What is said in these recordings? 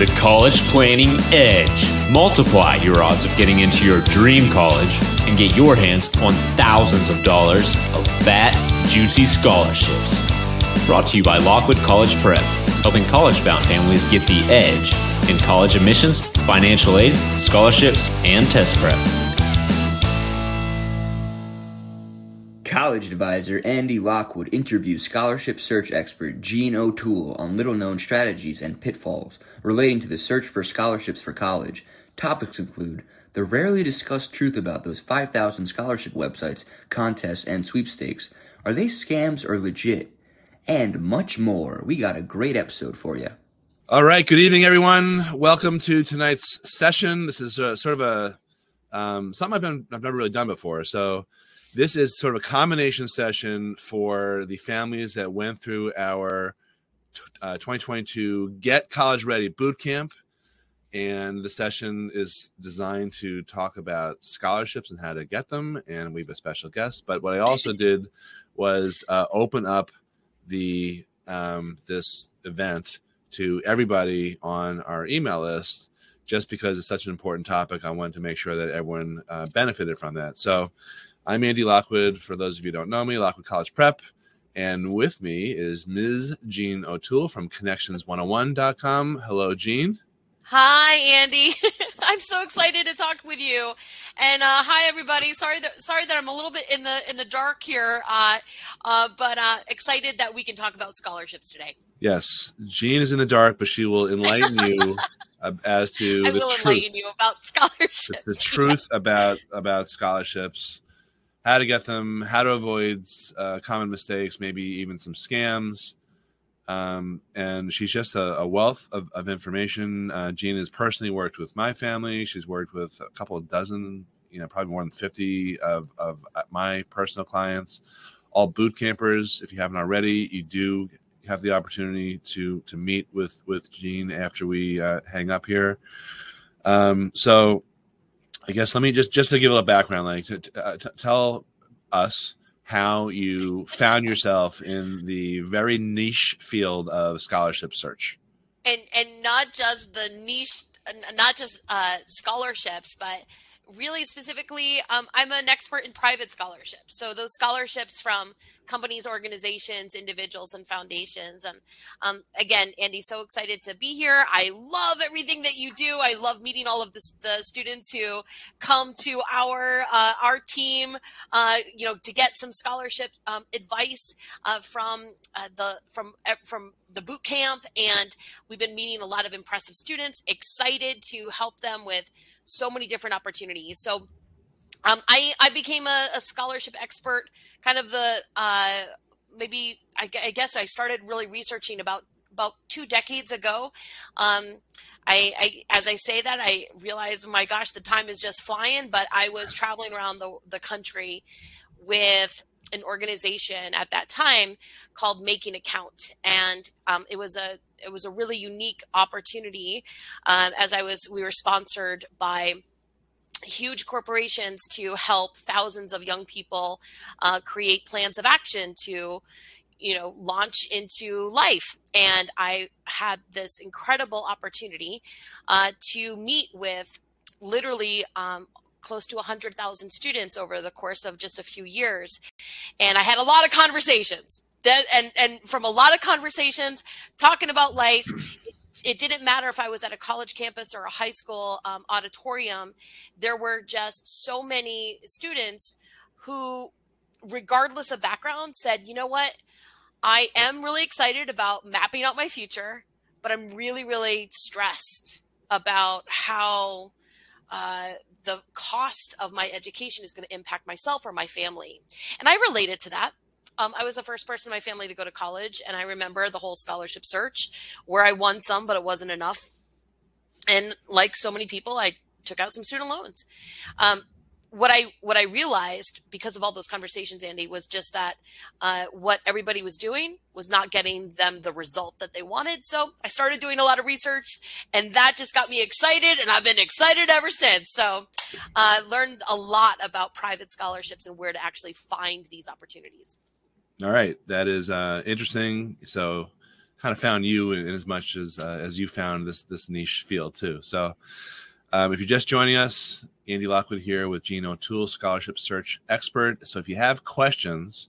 the College Planning Edge. Multiply your odds of getting into your dream college and get your hands on thousands of dollars of fat, juicy scholarships. Brought to you by Lockwood College Prep, helping college bound families get the edge in college admissions, financial aid, scholarships, and test prep. College advisor Andy Lockwood interviews scholarship search expert Jean O'Toole on little known strategies and pitfalls relating to the search for scholarships for college. Topics include the rarely discussed truth about those 5,000 scholarship websites, contests, and sweepstakes. Are they scams or legit? And much more. We got a great episode for you. All right. Good evening, everyone. Welcome to tonight's session. This is a, sort of a um, something I've, been, I've never really done before. So, this is sort of a combination session for the families that went through our uh, 2022 Get College Ready Boot Camp. And the session is designed to talk about scholarships and how to get them. And we have a special guest. But what I also did was uh, open up the um, this event to everybody on our email list just because it's such an important topic. I wanted to make sure that everyone uh, benefited from that. So I'm Andy Lockwood. For those of you who don't know me, Lockwood College Prep. And with me is Ms. Jean O'Toole from Connections101.com. Hello, Jean. Hi, Andy. I'm so excited to talk with you. And uh, hi, everybody. Sorry that sorry that I'm a little bit in the in the dark here, uh, uh, but uh, excited that we can talk about scholarships today. Yes, Jean is in the dark, but she will enlighten you as to I the will truth, enlighten you about scholarships. the, the truth about about scholarships how to get them, how to avoid uh, common mistakes, maybe even some scams. Um, and she's just a, a wealth of, of information. Uh, Jean has personally worked with my family. She's worked with a couple of dozen, you know, probably more than 50 of, of uh, my personal clients, all boot campers. If you haven't already, you do have the opportunity to to meet with with Jean after we uh, hang up here. Um, so I guess let me just just to give a little background, like to, uh, t- tell us how you found yourself in the very niche field of scholarship search. And and not just the niche, not just uh, scholarships, but really specifically, um, I'm an expert in private scholarships. So those scholarships from companies, organizations, individuals, and foundations. And um, again, Andy, so excited to be here. I love everything that you do. I love meeting all of the, the students who come to our uh, our team, uh, you know, to get some scholarship um, advice uh, from uh, the from uh, from the boot camp and we've been meeting a lot of impressive students excited to help them with so many different opportunities. So um, I, I became a, a, scholarship expert kind of the uh, maybe I, I, guess i started really researching about about two decades ago. Um, I, I, as i say that i realize my gosh the time is just flying but i was traveling around the, the country with an organization at that time called Making It Count, and um, it was a it was a really unique opportunity. Um, as I was, we were sponsored by huge corporations to help thousands of young people uh, create plans of action to you know launch into life and i had this incredible opportunity uh, to meet with literally um, close to 100,000 students over the course of just a few years. And I had a lot of conversations. That, and and from a lot of conversations talking about life it didn't matter if I was at a college campus or a high school um, auditorium. There were just so many students who, regardless of background, said, you know what? I am really excited about mapping out my future, but I'm really, really stressed about how uh, the cost of my education is going to impact myself or my family. And I related to that. Um, I was the first person in my family to go to college, and I remember the whole scholarship search where I won some, but it wasn't enough. And like so many people, I took out some student loans. Um, what I what I realized because of all those conversations, Andy, was just that uh, what everybody was doing was not getting them the result that they wanted. So I started doing a lot of research, and that just got me excited, and I've been excited ever since. So I uh, learned a lot about private scholarships and where to actually find these opportunities. All right, that is uh, interesting. So kind of found you in, in as much as uh, as you found this this niche field too. So, um, if you're just joining us, Andy Lockwood here with Jean O'Toole, scholarship search expert. So, if you have questions,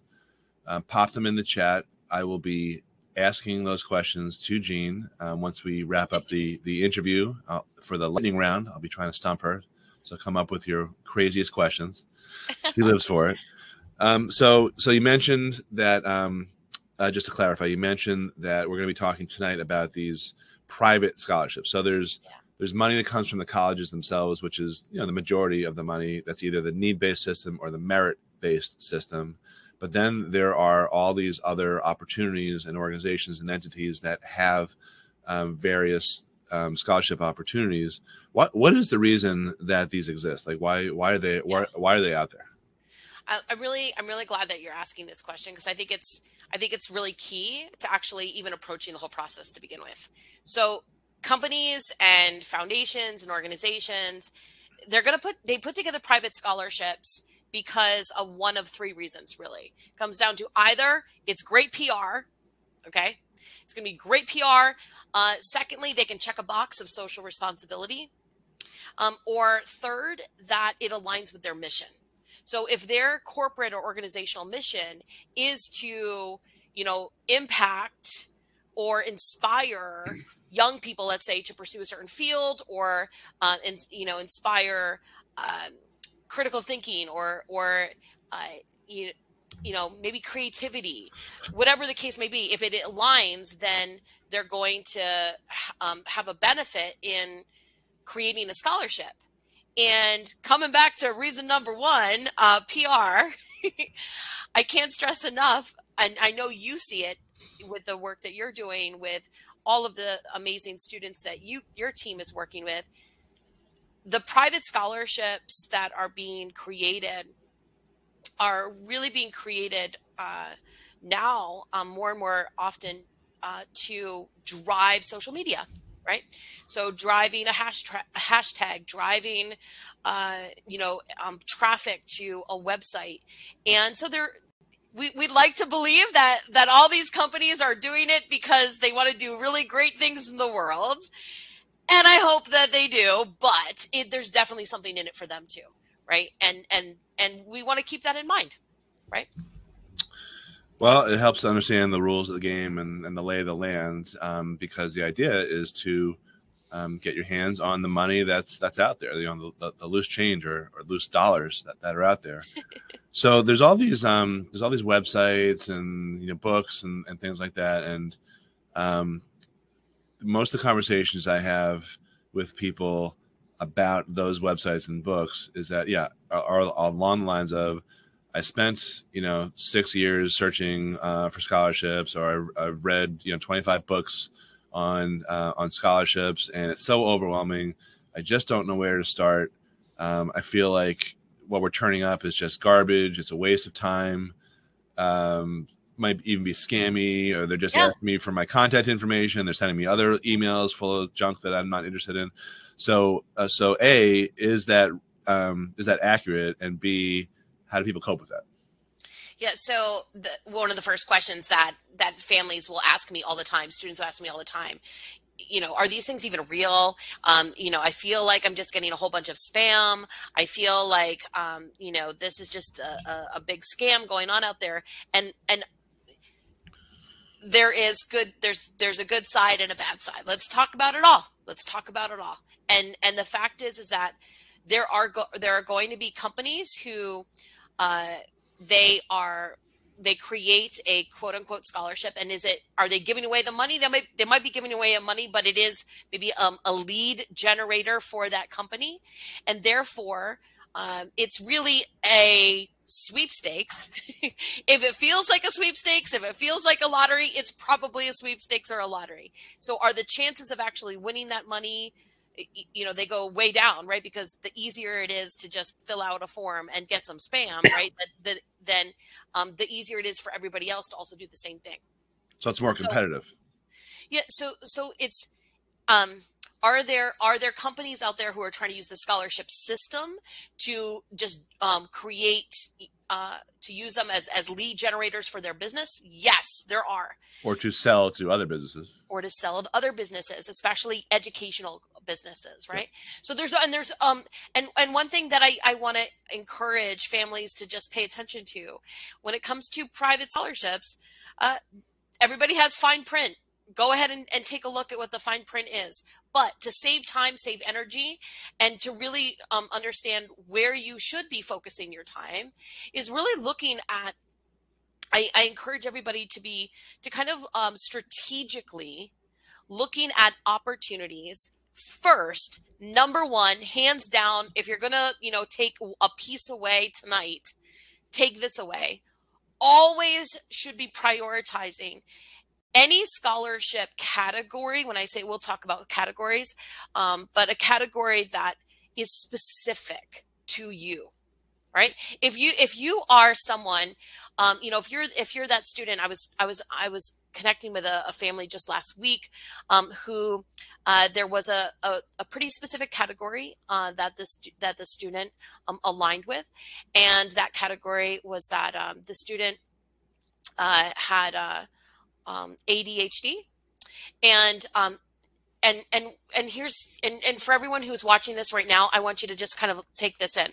uh, pop them in the chat. I will be asking those questions to Jean um, once we wrap up the the interview uh, for the lightning round. I'll be trying to stump her. So come up with your craziest questions. She lives for it. Um, so so you mentioned that um, uh, just to clarify, you mentioned that we're going to be talking tonight about these private scholarships. So there's yeah. there's money that comes from the colleges themselves, which is you know the majority of the money. That's either the need based system or the merit based system. But then there are all these other opportunities and organizations and entities that have um, various um, scholarship opportunities. What what is the reason that these exist? Like why why are they why, why are they out there? I, I really I'm really glad that you're asking this question because I think it's I think it's really key to actually even approaching the whole process to begin with. So companies and foundations and organizations they're going to put they put together private scholarships because of one of three reasons really. It comes down to either it's great pr okay? It's going to be great pr uh, secondly they can check a box of social responsibility. Um, or third that it aligns with their mission so if their corporate or organizational mission is to you know impact or inspire young people let's say to pursue a certain field or uh, and you know inspire um, critical thinking or or uh, you, you know maybe creativity whatever the case may be if it aligns then they're going to um, have a benefit in creating a scholarship and coming back to reason number one uh, pr i can't stress enough and i know you see it with the work that you're doing with all of the amazing students that you your team is working with. The private scholarships that are being created are really being created uh, now um, more and more often uh, to drive social media right so driving a hashtag, hashtag driving uh, you know um, traffic to a website and so there we, we'd like to believe that that all these companies are doing it because they want to do really great things in the world and I hope that they do. But it, there's definitely something in it for them too, right? And and and we want to keep that in mind, right? Well, it helps to understand the rules of the game and, and the lay of the land um, because the idea is to um, get your hands on the money that's that's out there, you know, the, the, loose change or, or, loose dollars that, that are out there. so there's all these um, there's all these websites and you know books and, and things like that, and um, most of the conversations I have with people about those websites and books is that yeah are, are along the lines of I spent you know six years searching uh, for scholarships, or I, have read you know 25 books on uh, on scholarships, and it's so overwhelming. I just don't know where to start. Um, I feel like what we're turning up is just garbage. It's a waste of time. Um, might even be scammy or they're just yeah. asking me for my contact information they're sending me other emails full of junk that i'm not interested in so uh, so a is that um, is that accurate and b how do people cope with that? Yeah so the, one of the first questions that that families will ask me all the time students will ask me all the time you know are these things even real? Um, you know i feel like i'm just getting a whole bunch of spam. I feel like um, you know this is just a, a, a big scam going on out there. And and there is good there's there's a good side and a bad side. Let's talk about it all. Let's talk about it all. And and the fact is is that there are go- there are going to be companies who uh, they are they create a quote unquote scholarship and is it are they giving away the money they might they might be giving away money but it is maybe um, a lead generator for that company and therefore um, it's really a sweepstakes. if it feels like a sweepstakes, if it feels like a lottery, it's probably a sweepstakes or a lottery. So are the chances of actually winning that money you know they go way down right? Because the easier it is to just fill out a form and get some spam right? The, the, then um, the easier it is for everybody else to also do the same thing. So it's more competitive. So, yeah so so it's um, are there are there companies out there who are trying to use the scholarship system to just um, create uh, to use them as as lead generators for their business? Yes, there are. Or to sell to other businesses. Or to sell to other businesses, especially educational businesses, right? Yeah. So there's and there's um and and one thing that I I want to encourage families to just pay attention to when it comes to private scholarships. Uh, everybody has fine print go ahead and, and, take a look at what the fine print is. But to save time, save energy, and to really um, understand where you should be focusing your time is really looking at. I, I encourage everybody to be to kind of um, strategically looking at opportunities first. Number one, hands down, if you're gonna, you know, take a piece away tonight, take this away. Always should be prioritizing any scholarship category when i say we'll talk about categories um, but a category that is specific to you right? If you if you are someone um, you know if you're if you're that student i was i was i was connecting with a, a family just last week um, who uh, there was a, a, a, pretty specific category uh, that this that the student um, aligned with and that category was that um, the student uh, had uh, um, ADHD, and um, and and and here's and and for everyone who's watching this right now, I want you to just kind of take this in.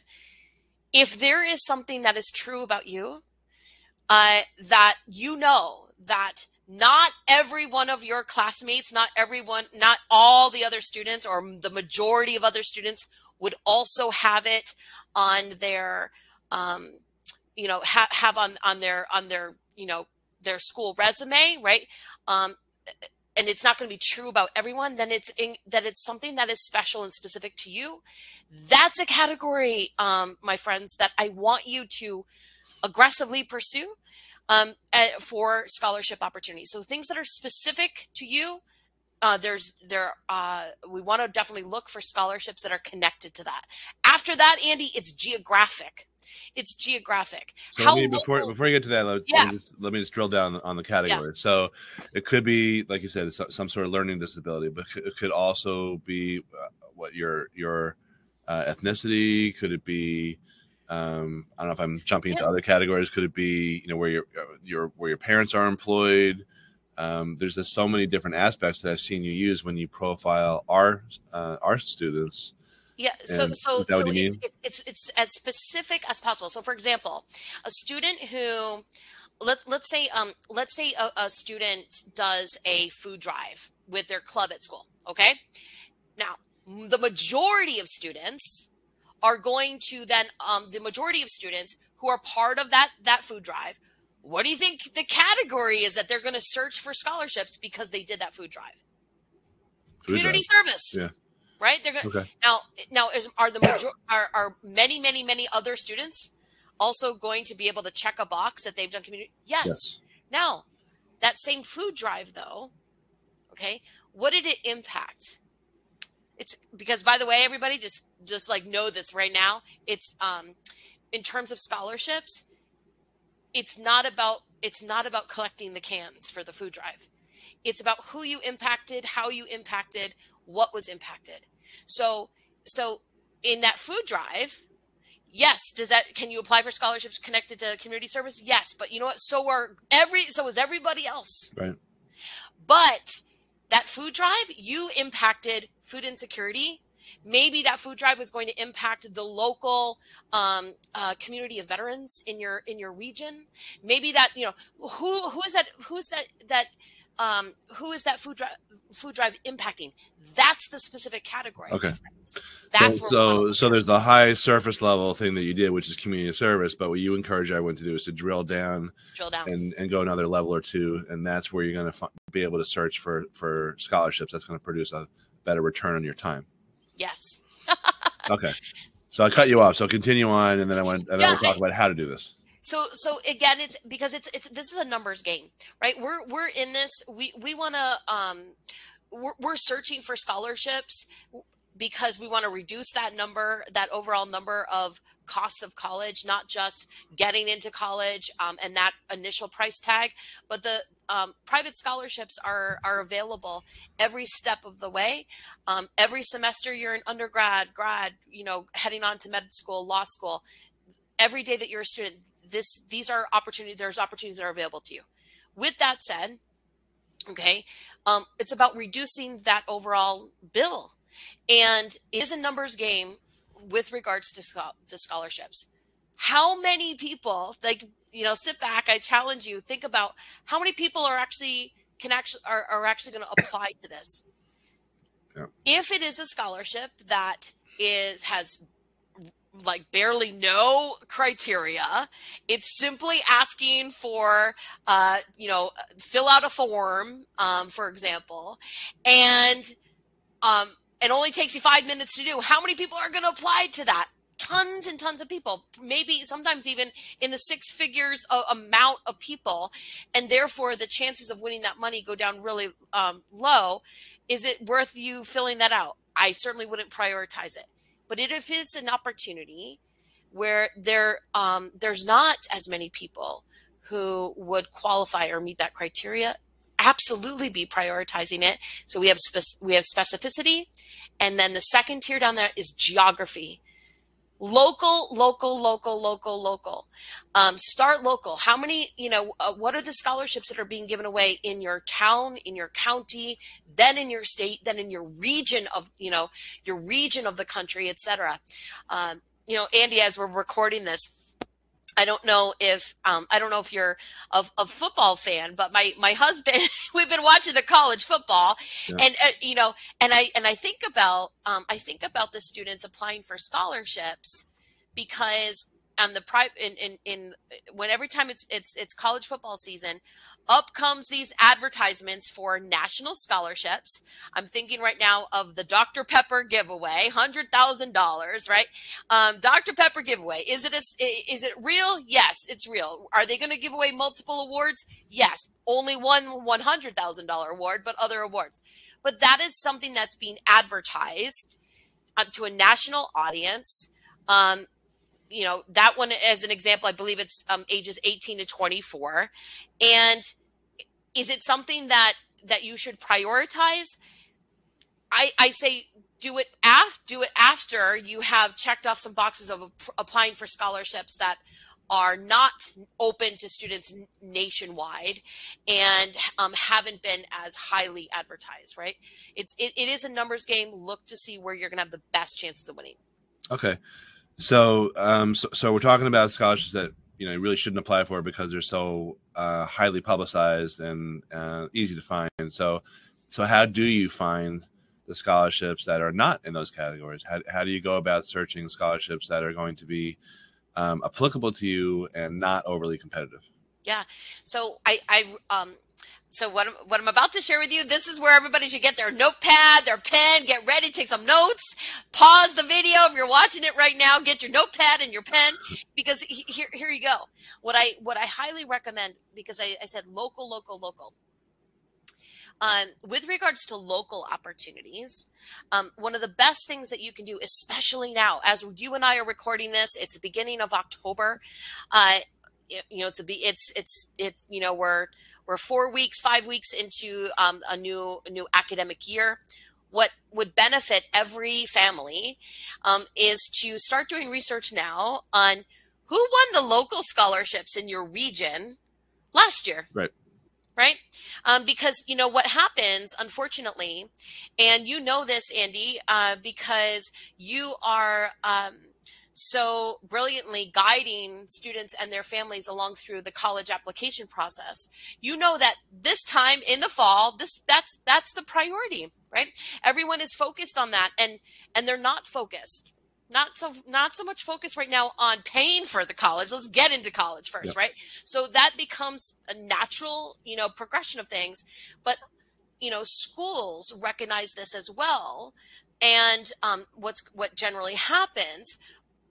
If there is something that is true about you, uh, that you know that not every one of your classmates, not everyone, not all the other students, or the majority of other students would also have it on their, um, you know, ha- have on on their on their you know their school resume, right? Um, and it's not going to be true about everyone, then it's in, that it's something that is special and specific to you. That's a category, um, my friends, that I want you to aggressively pursue um, for scholarship opportunities. So things that are specific to you, uh, there's there uh, we want to definitely look for scholarships that are connected to that. After that, Andy, it's geographic. It's geographic. So How before local, before you get to that, let, yeah. let, me just, let me just drill down on the category. Yeah. So it could be, like you said, some sort of learning disability, but it could also be uh, what your your uh, ethnicity. Could it be? Um, I don't know if I'm jumping yeah. into other categories. Could it be, you know, where your uh, your where your parents are employed? Um, there's just so many different aspects that I've seen you use when you profile our uh, our students yeah. So so so it's, it's it's as specific as possible. So for example, a student who let's let's say um let's say a, a student does a food drive with their club at school. Okay. Now the majority of students are going to then um the majority of students who are part of that that food drive what do you think the category is that they're going to search for scholarships because they did that food drive food community drive. service yeah right? They're going okay. now. Now, is, are the major, are are many many many other students also going to be able to check a box that they've done community? Yes. yes. Now, that same food drive, though, okay, what did it impact? It's because, by the way, everybody just just like know this right now. It's um, in terms of scholarships, it's not about it's not about collecting the cans for the food drive. It's about who you impacted, how you impacted, what was impacted. So, so in that food drive, yes, does that can you apply for scholarships connected to community service? Yes, but you know what? So are every so is everybody else. Right. But that food drive, you impacted food insecurity. Maybe that food drive was going to impact the local um, uh, community of veterans in your in your region. Maybe that you know who who is that who's that that um, who is that food drive food drive impacting? That's the specific category. Okay. That's so so, so there's the high surface level thing that you did, which is community service. But what you encourage everyone to do is to drill down, drill down, and, and go another level or two, and that's where you're going to be able to search for for scholarships. That's going to produce a better return on your time. Yes. okay. So I cut you off. So continue on, and then I went, and then yeah, we'll talk about how to do this. So so again, it's because it's it's this is a numbers game, right? We're we're in this. We we want to um, we're we're searching for scholarships because we want to reduce that number, that overall number of costs of college, not just getting into college um, and that initial price tag, but the um, private scholarships are are available every step of the way. Um, every semester you're in undergrad, grad, you know, heading on to med school, law school. Every day that you're a student, this these are opportunities. There's opportunities that are available to you. With that said, okay, um, it's about reducing that overall bill, and it is a numbers game with regards to, to scholarships. How many people like you know sit back i challenge you think about how many people are actually can actually are, are actually going to apply to this yeah. if it is a scholarship that is has like barely no criteria it's simply asking for uh you know fill out a form um for example and um it only takes you five minutes to do how many people are going to apply to that tons and tons of people, maybe sometimes even in the six figures amount of people, and therefore the chances of winning that money go down really um, low. Is it worth you filling that out? I certainly wouldn't prioritize it. But if it's an opportunity where there um, there's not as many people who would qualify or meet that criteria, absolutely be prioritizing it. So we have we have specificity, and then the second tier down there is geography. Local local local local local. Um, start local. How many you know uh, what are the scholarships that are being given away in your town in your county then in your state then in your region of you know your region of the country etc um, you know andy as we're recording this I don't know if um, I don't know if you're a, a, football fan, but my my husband we've been watching the college football, yeah. and uh, you know, and I and I think about um, I think about the students applying for scholarships because and the private in, in in when every time it's it's it's college football season up comes these advertisements for national scholarships. I'm thinking right now of the dr pepper giveaway $100000 right? Um, dr pepper giveaway is it a, is it real? Yes it's real. Are they going to give away multiple awards? Yes only one $100000 award but other awards. But that is something that's being advertised uh, to a national audience um, you know that one as an example i believe it's um, ages 18 to 24 and is it something that that you should prioritize? I i say do it after do it after you have checked off some boxes of applying for scholarships that are not open to students nationwide and um, haven't been as highly advertised right? It's it, it is a numbers game. Look to see where you're going to have the best chances of winning. Okay so, um, so, so we're talking about scholarships that you know you really shouldn't apply for because they're so uh, highly publicized and uh, easy to find. And So, so how do you find the scholarships that are not in those categories? How, how do you go about searching scholarships that are going to be um, applicable to you and not overly competitive? Yeah. So I, I, um, so what I'm, what I'm about to share with you, this is where everybody should get their notepad, their pen, get ready, take some notes, pause the video if you're watching it right now, get your notepad and your pen because here here you go. What I what I highly recommend because I, I said local, local, local. Um, with regards to local opportunities, um, one of the best things that you can do, especially now, as you and I are recording this, it's the beginning of October. Uh, you know, it's a be it's it's it's you know we're we're four weeks, five weeks into um, a new a new academic year. What would benefit every family um, is to start doing research now on who won the local scholarships in your region last year. Right right? Um, because you know what happens, unfortunately, and you know this, Andy, uh, because you are um, so brilliantly guiding students and their families along through the college application process. You know that this time in the fall this that's that's the priority right? Everyone is focused on that and and they're not focused. Not so not so much focus right now on paying for the college. Let's get into college first yep. right? So that becomes a natural you know progression of things. But you know schools recognize this as well. And um, what's what generally happens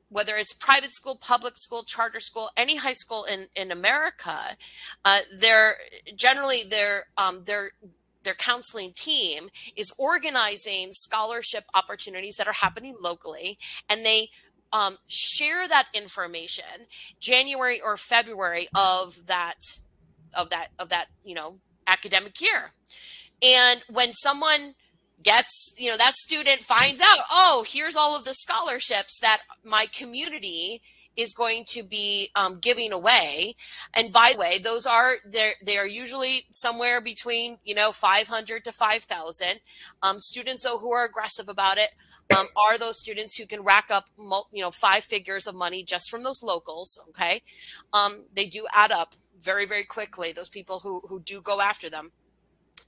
whether it's private school, public school, charter school, any high school in in America, uh, they're generally they're um, they're their counseling team is organizing scholarship opportunities that are happening locally and they um, share that information january or february of that of that of that you know academic year. And when someone gets you know that student finds out oh here's all of the scholarships that my community is going to be um, giving away. And by the way those are they're they are usually somewhere between you know 500 to 5000 um, students though who are aggressive about it um, are those students who can rack up you know five figures of money just from those locals okay? Um, they do add up very very quickly those people who who do go after them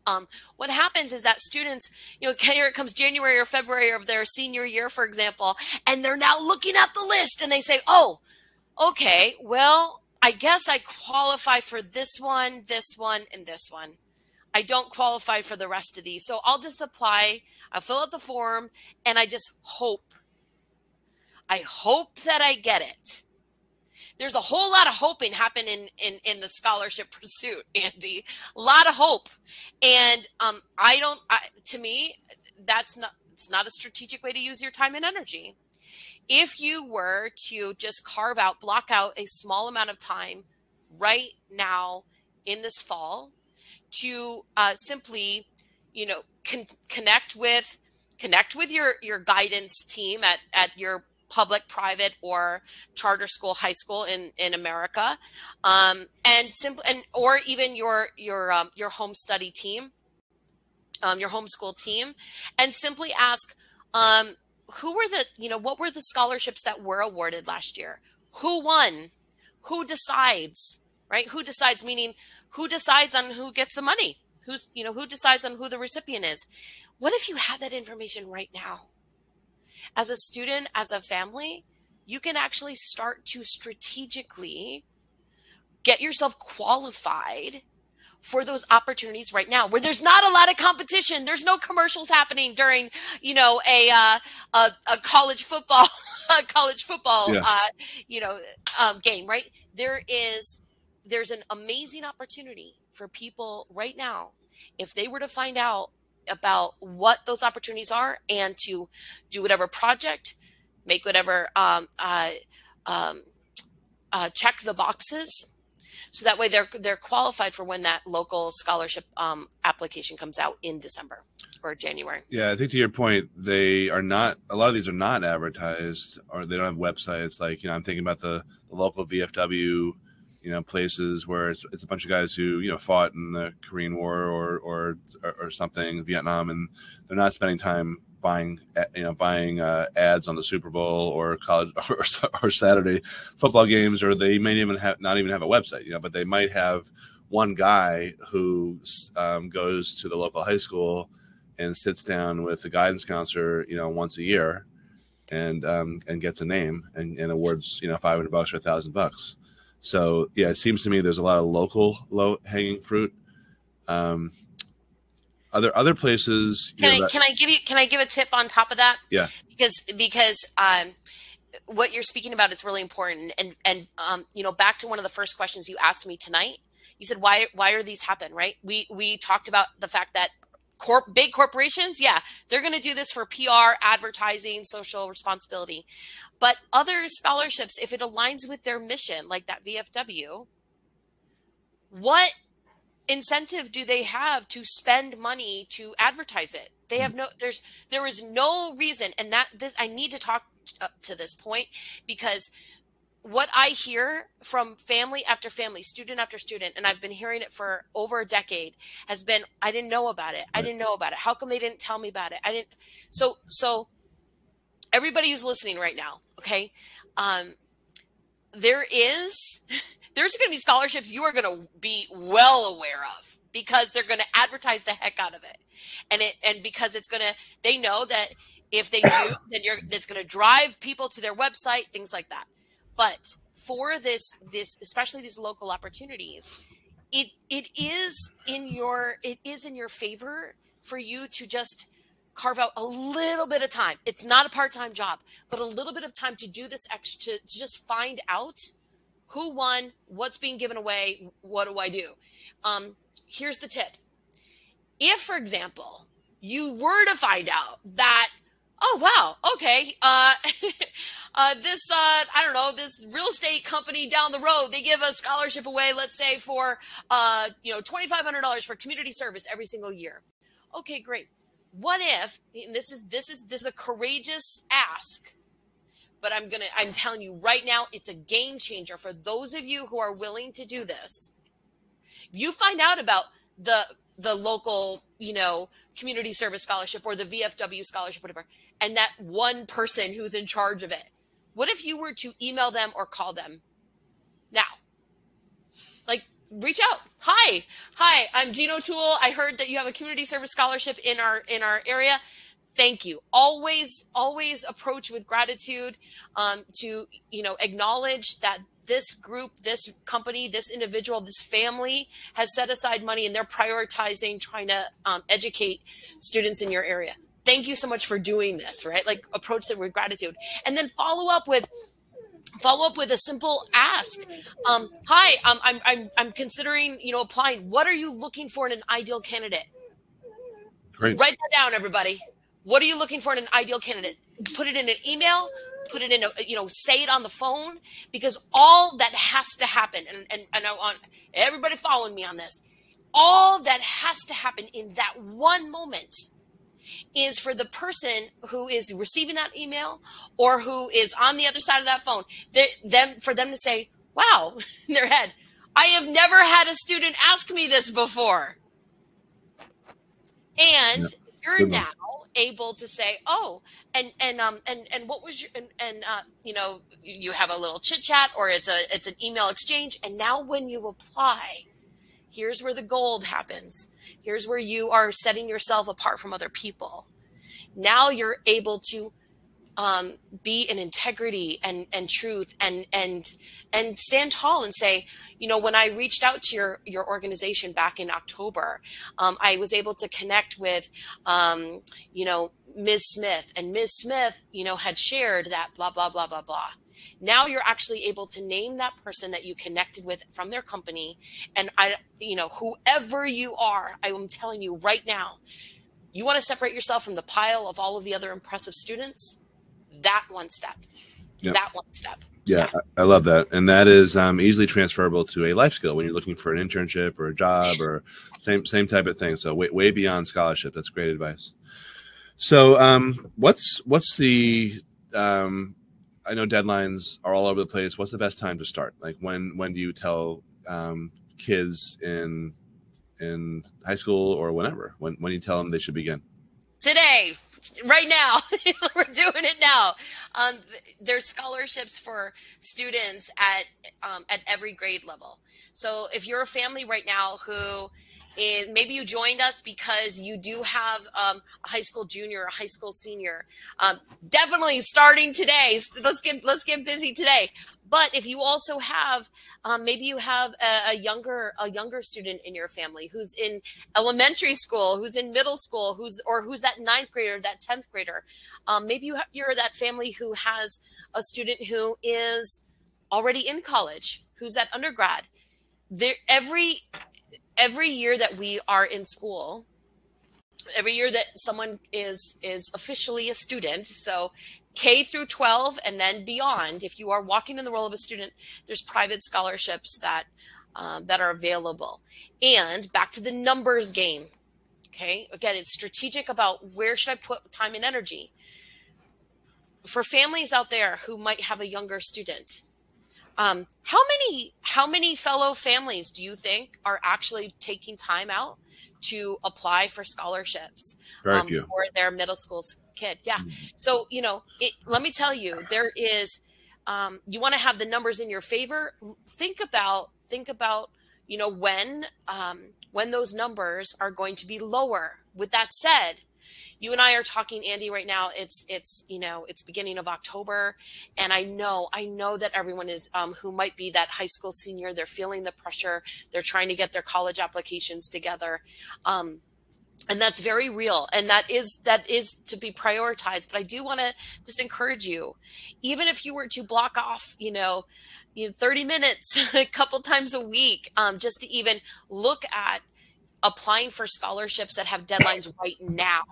um, what happens is that students, you know, here it comes January or February of their senior year, for example, and they're now looking at the list and they say, oh, okay, well, I guess I qualify for this one, this one, and this one. I don't qualify for the rest of these. So I'll just apply, I'll fill out the form, and I just hope. I hope that I get it there's a whole lot of hoping happen in in in the scholarship pursuit andy. A lot of hope. And um i don't I, to me that's not it's not a strategic way to use your time and energy. If you were to just carve out block out a small amount of time right now in this fall to uh, simply you know con- connect with connect with your your guidance team at at your public, private, or charter school, high school in in America, um, and simple and or even your your um, your home study team, um, your homeschool team, and simply ask. Um, who were the you know what were the scholarships that were awarded last year? Who won? Who decides right? Who decides meaning who decides on who gets the money? Who's you know who decides on who the recipient is? What if you had that information right now as a student, as a family, you can actually start to strategically get yourself qualified for those opportunities right now where there's not a lot of competition there's no commercials happening during you know a uh, a, a, college football a college football yeah. uh, you know um, game right there is there's an amazing opportunity for people right now if they were to find out about what those opportunities are and to do whatever project, make whatever um, uh, um, uh, check the boxes, so that way they're they're qualified for when that local scholarship um, application comes out in December or January. Yeah, I think to your point, they are not. A lot of these are not advertised, or they don't have websites. Like you know, I'm thinking about the, the local VFW you know places where it's, it's a bunch of guys who you know fought in the Korean War or or or, something Vietnam and they're not spending time buying you know buying uh, ads on the Super Bowl or college or, or, Saturday football games or they may even have not even have a website you know but they might have one guy who um, goes to the local high school and sits down with the guidance counselor you know once a year and um, and gets a name and, and awards you know 500 bucks or a thousand bucks so yeah, it seems to me there's a lot of local low hanging fruit. Um, other other places. Can I that, can I give you can I give a tip on top of that? Yeah. Because because um, what you're speaking about is really important, and and um, you know back to one of the first questions you asked me tonight. You said why why are these happen right? We we talked about the fact that corp big corporations yeah they're going to do this for pr advertising social responsibility but other scholarships if it aligns with their mission like that vfw what incentive do they have to spend money to advertise it they have hmm. no there's there is no reason and that this i need to talk up to this point because what I hear from family after family, student after student, and I've been hearing it for over a decade, has been, I didn't know about it. I didn't know about it. How come they didn't tell me about it? I didn't. So, so everybody who's listening right now, okay, um, there is, there's going to be scholarships you are going to be well aware of because they're going to advertise the heck out of it, and it, and because it's going to, they know that if they do, then you're, it's going to drive people to their website, things like that. But for this this especially these local opportunities it it is in your it is in your favor for you to just carve out a little bit of time it's not a part-time job but a little bit of time to do this extra to, to just find out who won what's being given away what do i do um, here's the tip if, for example, you were to find out that, oh, wow, okay, uh, uh, this, uh, I don't know, this real estate company down the road, they give a scholarship away, let's say for, uh, you know, $2,500 for community service every single year. Okay, great. What if, this is, this is, this is a courageous ask, but I'm to, I'm telling you right now, it's a game changer for those of you who are willing to do this. You find out about the the local, you know, community service scholarship or the VFW scholarship, whatever, and that one person who's in charge of it. What if you were to email them or call them now? Reach out. Hi, hi, I'm Jean O'Toole. I heard that you have a community service scholarship in our in our area. Thank you. Always, always approach with gratitude um, to you know acknowledge that this group, this company, this individual, this family has set aside money and they're prioritizing trying to um, educate students in your area. Thank you so much for doing this, right? Like approach it with gratitude. And then follow up with follow up with a simple ask. Um, hi um, I'm, I'm, I'm considering you know applying. What are you looking for in an ideal candidate? Great. write that down everybody. What are you looking for in an ideal candidate? Put it in an email put it in a you know say it on the phone because all that has to happen and and, and i want everybody following me on this. All that has to happen in that one moment is for the person who is receiving that email or who is on the other side of that phone them for them to say wow in their head i have never had a student ask me this before and yep. you're now able to say, "Oh, and and um and and what was your and, and uh, you know you have a little chit chat or it's a it's an email exchange, and now when you apply, here's where the gold happens. Here's where you are setting yourself apart from other people. Now you're able to um, be in integrity and and truth and and and stand tall and say, you know, when I reached out to your your organization back in October, um, I was able to connect with, um, you know, Ms. Smith, and Ms. Smith, you know, had shared that blah blah blah blah blah. Now you're actually able to name that person that you connected with from their company, and I, you know, whoever you are, I am telling you right now, you want to separate yourself from the pile of all of the other impressive students. That one step. Yep. That one step yeah, yeah. I love that, and that is um, easily transferable to a life skill when you're looking for an internship or a job or same same type of thing. So way way beyond scholarship. That's great advice. So um, what's what's the um, I know deadlines are all over the place. What's the best time to start? Like when when do you tell um, kids in in high school or whenever when when you tell them they should begin? Today, right now we're doing it now um, there's scholarships for students at um, at every grade level so if you're a family right now who is maybe you joined us because you do have um, a high school junior a high school senior um, definitely starting today let's get let's get busy today but if you also have, um, maybe you have a, a, younger a younger student in your family who's in elementary school, who's in middle school, who's or who's that ninth grader, that tenth grader. Um, maybe you you're that family who has a student who is already in college, who's at undergrad. There every every year that we are in school, every year that someone is is officially a student so K through 12 and then beyond, if you are walking in the role of a student, there's private scholarships that um, that are available. And back to the numbers game. Okay, again, it's strategic about where should I put time and energy. For families out there who might have a younger student, um, how many how many fellow families do you think are actually taking time out to apply for scholarships um, for their middle school kid. Yeah. Mm-hmm. So, you know, it, let me tell you, there is, um, you want to have the numbers in your favor. Think about, think about, you know, when, um, when those numbers are going to be lower. With that said, you and I are talking, Andy, right now. It's it's you know it's beginning of October, and I know I know that everyone is um, who might be that high school senior. They're feeling the pressure. They're trying to get their college applications together. Um, and that's very real and that is that is to be prioritized but i do want to just encourage you even if you were to block off you know, you know 30 minutes a couple times a week um, just to even look at applying for scholarships that have deadlines right now.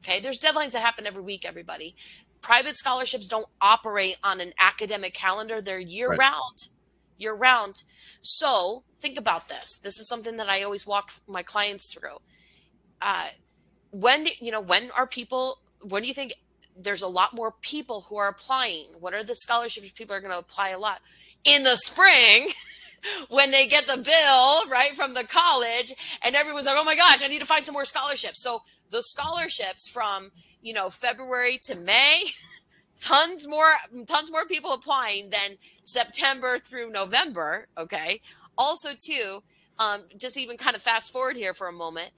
Okay, there's deadlines that happen every week, everybody. Private scholarships don't operate on an academic calendar, they're year right. round. Year round. So think about this. This is something that I always walk my clients through. Uh, when you know when are people when do you think there's a lot more people who are applying what are the scholarships people are going to apply a lot in the spring when they get the bill right from the college and everyone's like oh my gosh i need to find some more scholarships. So the scholarships from you know february to may tons more tons more people applying than september through november okay? Also too um, just even kind of fast forward here for a moment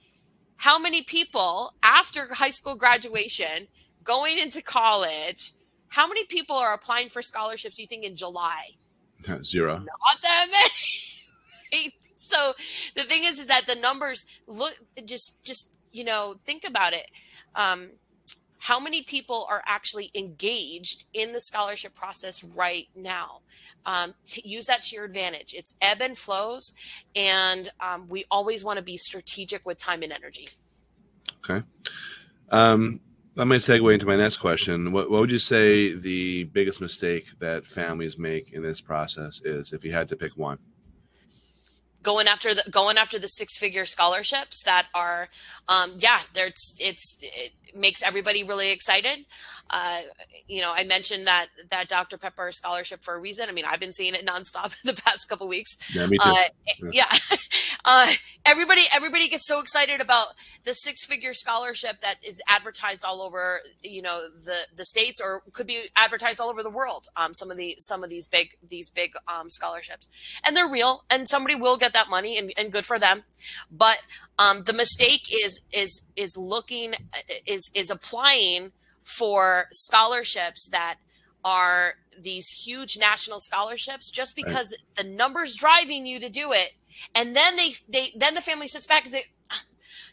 how many people after high school graduation going into college how many people are applying for scholarships you think in july Zero. Not that many. so the thing is, is that the numbers look just, just you know, think about it. Um, how many people are actually engaged in the scholarship process right now um, to use that to your advantage it's ebb and flows and um, we always want to be strategic with time and energy okay um, that might segue into my next question. What, what would you say the biggest mistake that families make in this process is, if you had to pick one? going after the going after the six figure scholarships that are um yeah there's it's it makes everybody really excited uh you know i mentioned that that dr pepper scholarship for a reason i mean i've been seeing it nonstop in the past couple weeks yeah me too uh, yeah, yeah. uh everybody everybody gets so excited about the six figure scholarship that is advertised all over you know the the states or could be advertised all over the world um some of the some of these big these big um scholarships and they're real and somebody will get that money and, and good for them but um, the mistake is is is looking is is applying for scholarships that are these huge national scholarships just because right. the numbers driving you to do it and then they they then the family sits back and say ah,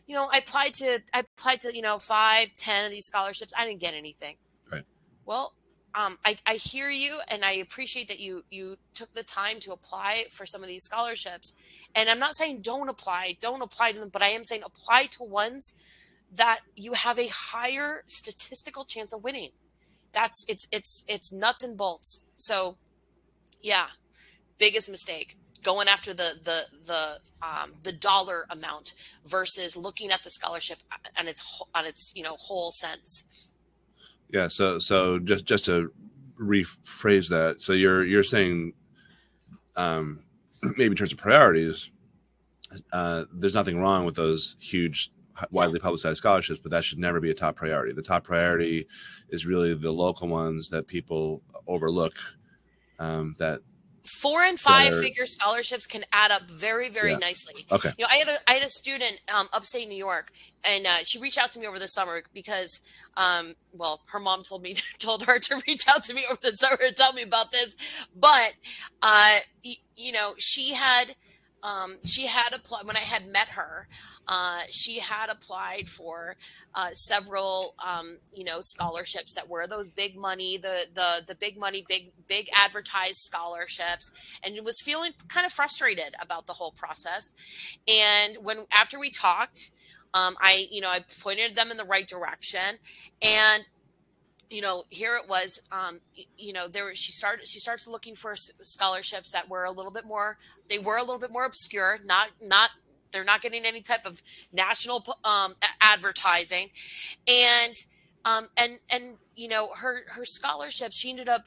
you know i applied to i applied to you know five ten of these scholarships i didn't get anything right well um, I, I hear you and I appreciate that you you took the time to apply for some of these scholarships. And I'm not saying don't apply, don't apply to them, but I am saying apply to ones that you have a higher statistical chance of winning. That's it's it's it's nuts and bolts. So yeah, biggest mistake going after the the the um, the dollar amount versus looking at the scholarship and its on its you know whole sense. Yeah. So so just just to rephrase that, so you're you're saying, um, maybe in terms of priorities, uh, there's nothing wrong with those huge widely publicized scholarships, but that should never be a top priority. The top priority is really the local ones that people overlook. Um, that four and five are, figure scholarships can add up very very yeah. nicely okay you know i had a i had a student um, upstate new york and uh, she reached out to me over the summer because um, well her mom told me told her to reach out to me over the summer to tell me about this but uh, y- you know she had um, she had applied when I had met her. Uh, she had applied for uh, several, um, you know, scholarships that were those big money, the the the big money, big big advertised scholarships, and was feeling kind of frustrated about the whole process. And when after we talked, um, I you know I pointed them in the right direction, and you know here it was um you know there she started she starts looking for scholarships that were a little bit more they were a little bit more obscure not not they're not getting any type of national um advertising. And um and and you know her her scholarships she ended up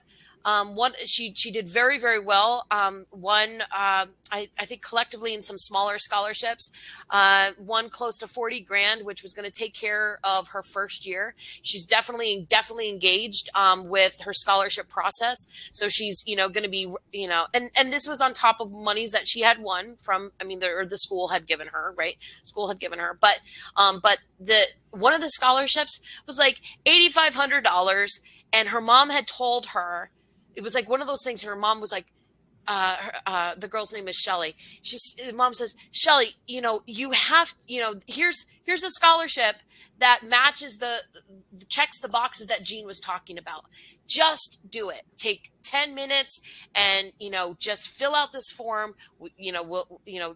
um, one, she she did very very well. Um, one, uh, I, I think collectively in some smaller scholarships, uh, one close to forty grand, which was going to take care of her first year. She's definitely definitely engaged um, with her scholarship process, so she's you know going to be you know, and and this was on top of monies that she had won from. I mean, the or the school had given her, right? School had given her, but um, but the one of the scholarships was like eighty five hundred dollars, and her mom had told her it was like one of those things her mom was like uh, uh, the girl's name is Shelly. She's mom says, Shelly, you know, you have, you know, here's here's a scholarship that matches the, the checks the boxes that Jean was talking about. Just do it. Take 10 minutes and, you know, just fill out this form. You know, we'll, you know,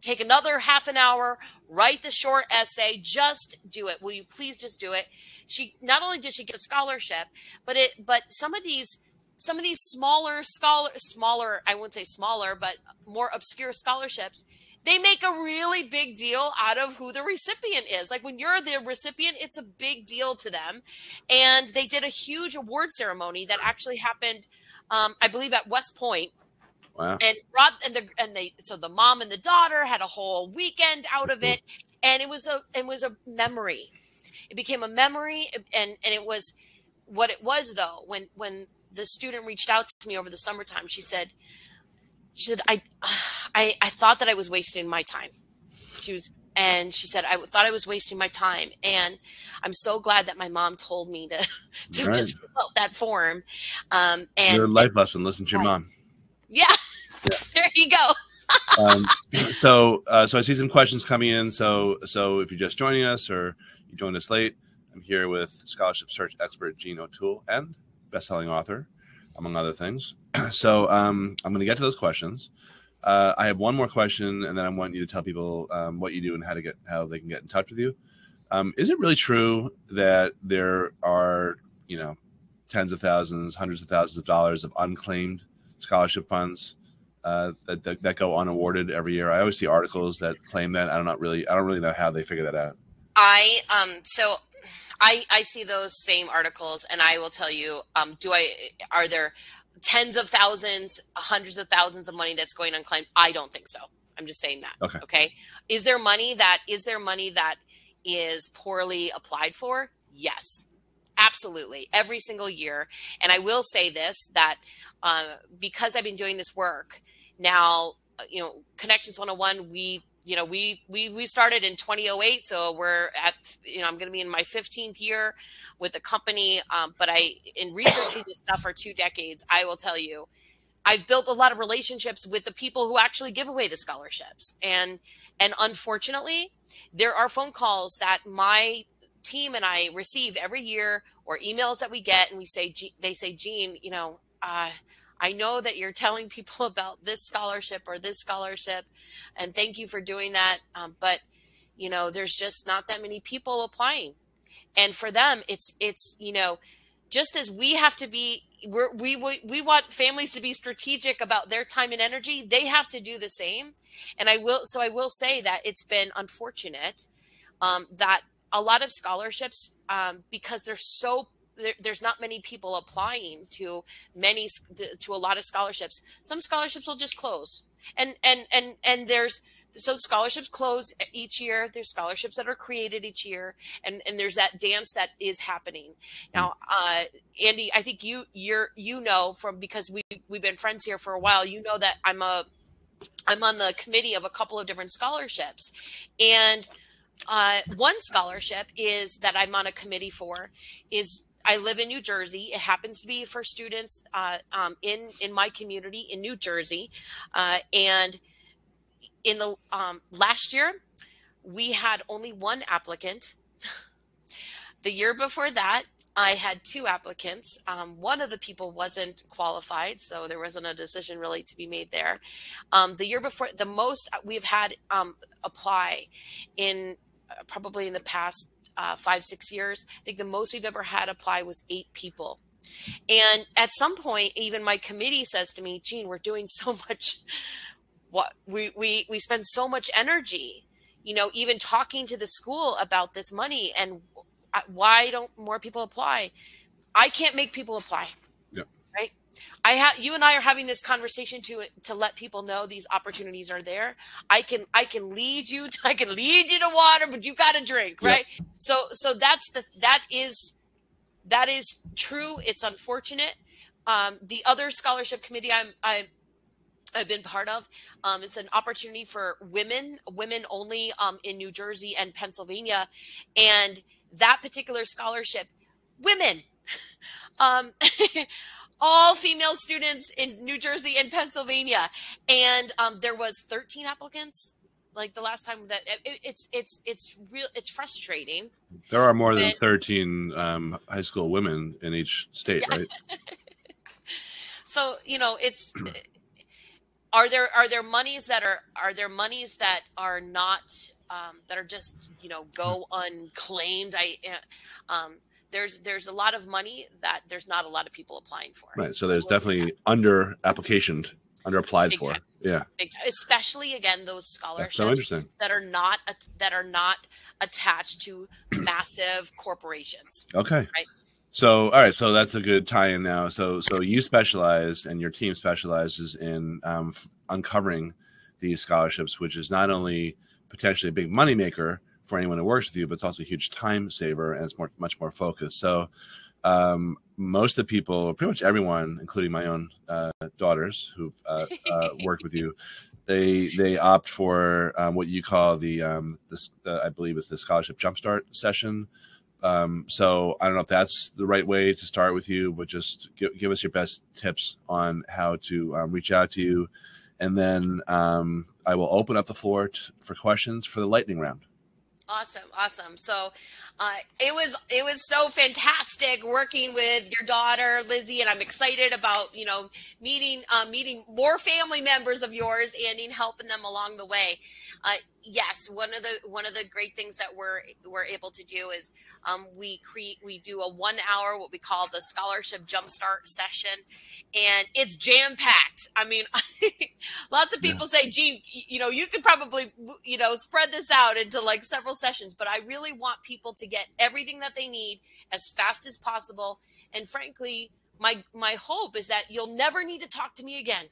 take another half an hour, write the short essay. Just do it. Will you please just do it? She not only did she get a scholarship, but it, but some of these, some of these smaller scholar smaller i wouldn't say smaller but more obscure scholarships they make a really big deal out of who the recipient is like when you're the recipient it's a big deal to them and they did a huge award ceremony that actually happened um, i believe at west point Wow. and Rob and the and they so the mom and the daughter had a whole weekend out of it, and it was a it was a memory. It became a memory, and and it was what it was though when when the student reached out to me over the summertime. She said, she said I I I thought that I was wasting my time. She was and she said I thought I was wasting my time and I'm so glad that my mom told me to to Right. just fill out that form. Um and Your life lesson. Listen to your mom. yeah. there you go. um, so uh, so I see some questions coming in. So so if you're just joining us or you joined us late, I'm here with scholarship search expert Jean O'Toole and best-selling author, among other things. so um, I'm going to get to those questions. Uh, I have one more question, and then I want you to tell people um, what you do and how to get how they can get in touch with you. Um, is it really true that there are you know tens of thousands, hundreds of thousands of dollars of unclaimed scholarship funds uh, that, that that go unawarded every year. I always see articles that claim that. I don't really. I don't really know how they figure that out. I um so I I see those same articles and I will tell you um do I are there tens of thousands hundreds of thousands of money that's going unclaimed? I don't think so. I'm just saying that Okay. okay? Is there money that is there money that is poorly applied for? Yes. Absolutely. Every single year. And I will say this that uh, because I've been doing this work now uh, you know connections 101 we you know we we we started in 2008 so we're at you know i'm going to be in my 15th year with the company um, but i in researching this stuff for two decades i will tell you i've built a lot of relationships with the people who actually give away the scholarships. And and unfortunately there are phone calls that my team and i receive every year or emails that we get and we say they say Jean you know uh, I know that you're telling people about this scholarship or this scholarship, and thank you for doing that. Um, but you know, there's just not that many people applying, and for them, it's it's you know, just as we have to be, we're, we we we want families to be strategic about their time and energy. They have to do the same, and I will. So I will say that it's been unfortunate um, that a lot of scholarships, um, because they're so there, there's not many people applying to many to a lot of scholarships. Some scholarships will just close. And and and and there's so scholarships close each year. There's scholarships that are created each year. And and there's that dance that is happening. Now uh andy i think you you're you know from because we we've been friends here for a while you know that i'm a i'm on the committee of a couple of different scholarships. And uh, one scholarship is that I'm on a committee for is I live in New Jersey. It happens to be for students uh, um, in in my community in New Jersey, uh, and in the um, last year we had only one applicant. the year before that, I had two applicants. Um, one of the people wasn't qualified, so there wasn't a decision really to be made there. Um, the year before, the most we've had um, apply in uh, probably in the past uh, five six years i think the most we've ever had apply was eight people. And at some point even my committee says to me Jean we're doing so much what we we we spend so much energy you know even talking to the school about this money and uh, why don't more people apply? I can't make people apply i have you and i are having this conversation to to let people know these opportunities are there i can i can lead you i can lead you to water but you got to drink Yep. right so so that's the that is that is true it's unfortunate um, the other scholarship committee i'm i I've been part of. Um, it's an opportunity for women, women only um, in New Jersey and Pennsylvania. And that particular scholarship, women, um, all female students in New Jersey and Pennsylvania, and um, there was 13 applicants. Like the last time that it, it's it's it's real it's frustrating. There are more than 13 um, high school women in each state, yeah. right? so you know it's are there are there monies that are are there monies that are not um, that are just you know go unclaimed i eh, um, there's there's a lot of money that there's not a lot of people applying for. Right so, so there's definitely under application under applied Big for time. yeah. Especially again those scholarships so that are not that are not attached to massive corporations. Okay. Right? So, all right, so that's a good tie-in now. So, so you specialize, and your team specializes in um, uncovering these scholarships, which is not only potentially a big moneymaker for anyone who works with you, but it's also a huge time saver and it's more much more focused. So, um, most of the people, pretty much everyone, including my own uh, daughters who've uh, uh, worked with you, they they opt for um, what you call the um, this I believe is the scholarship jumpstart session um, so I don't know if that's the right way to start with you, but just give, give us your best tips on how to um, reach out to you. And then um, I will open up the floor t- for questions for the lightning round. Awesome, awesome. So uh, it was it was so fantastic working with your daughter Lizzie, and I'm excited about you know meeting uh, meeting more family members of yours and in helping them along the way. Uh, yes, one of the one of the great things that we're we're able to do is um, we create we do a one hour what we call the scholarship jumpstart session, and it's jam packed. I mean, lots of people yeah. say, "Jean, you know, you could probably you know spread this out into like several sessions," but I really want people to get everything that they need as fast as possible. And frankly, my my hope is that you'll never need to talk to me again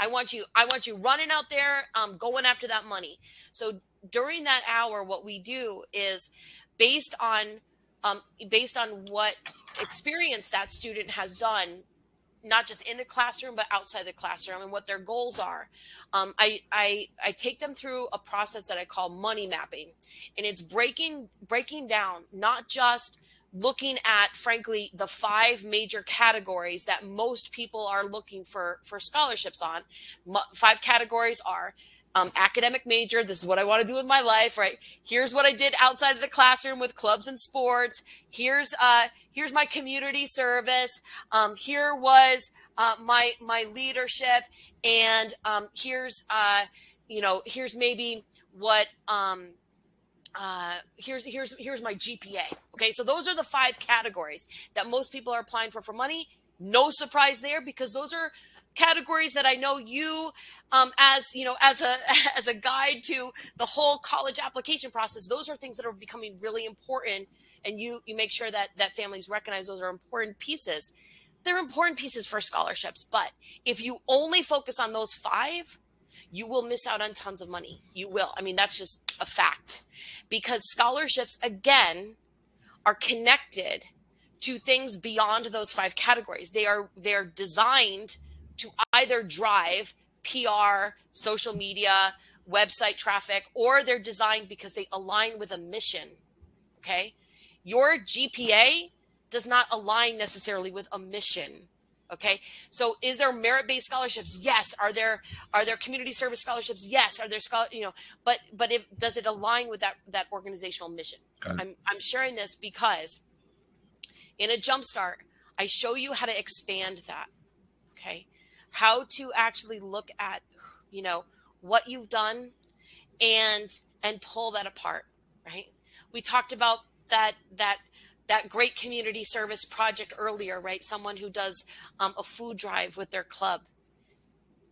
I want you, I want you running out there, um, going after that money. So during that hour, what we do is based on um, based on what experience that student has done not just in the classroom but outside the classroom and what their goals are. Um, I, I i take them through a process that i call money mapping. And it's breaking breaking down not just looking at frankly the five major categories that most people are looking for for scholarships on. Five categories are um, academic major this is what i want to do with my life right here's what i did outside of the classroom with clubs and sports here's uh here's my community service um, here was uh, my my leadership and um, here's uh you know here's maybe what um uh, here's here's here's my GPA. Okay, so those are the five categories that most people are applying for for money. No surprise there because those are categories that I know you, um, as you know, as a as a guide to the whole college application process. Those are things that are becoming really important, and you you make sure that that families recognize those are important pieces. They're important pieces for scholarships, but if you only focus on those five, you will miss out on tons of money. You will. I mean, that's just a fact because scholarships, again, are connected to things beyond those five categories. They are they're designed to either drive PR, social media, website traffic, or they're designed because they align with a mission. Okay. Your GPA does not align necessarily with a mission okay? So is there merit-based scholarships? Yes. Are there are there community service scholarships? Yes. Are there scholar you know but but if does it align with that that organizational mission? I'm i'm sharing this because in a jumpstart i show you how to expand that okay how to actually look at you know what you've done and and pull that apart right we talked about that that that great community service project earlier, right? Someone who does um, a food drive with their club.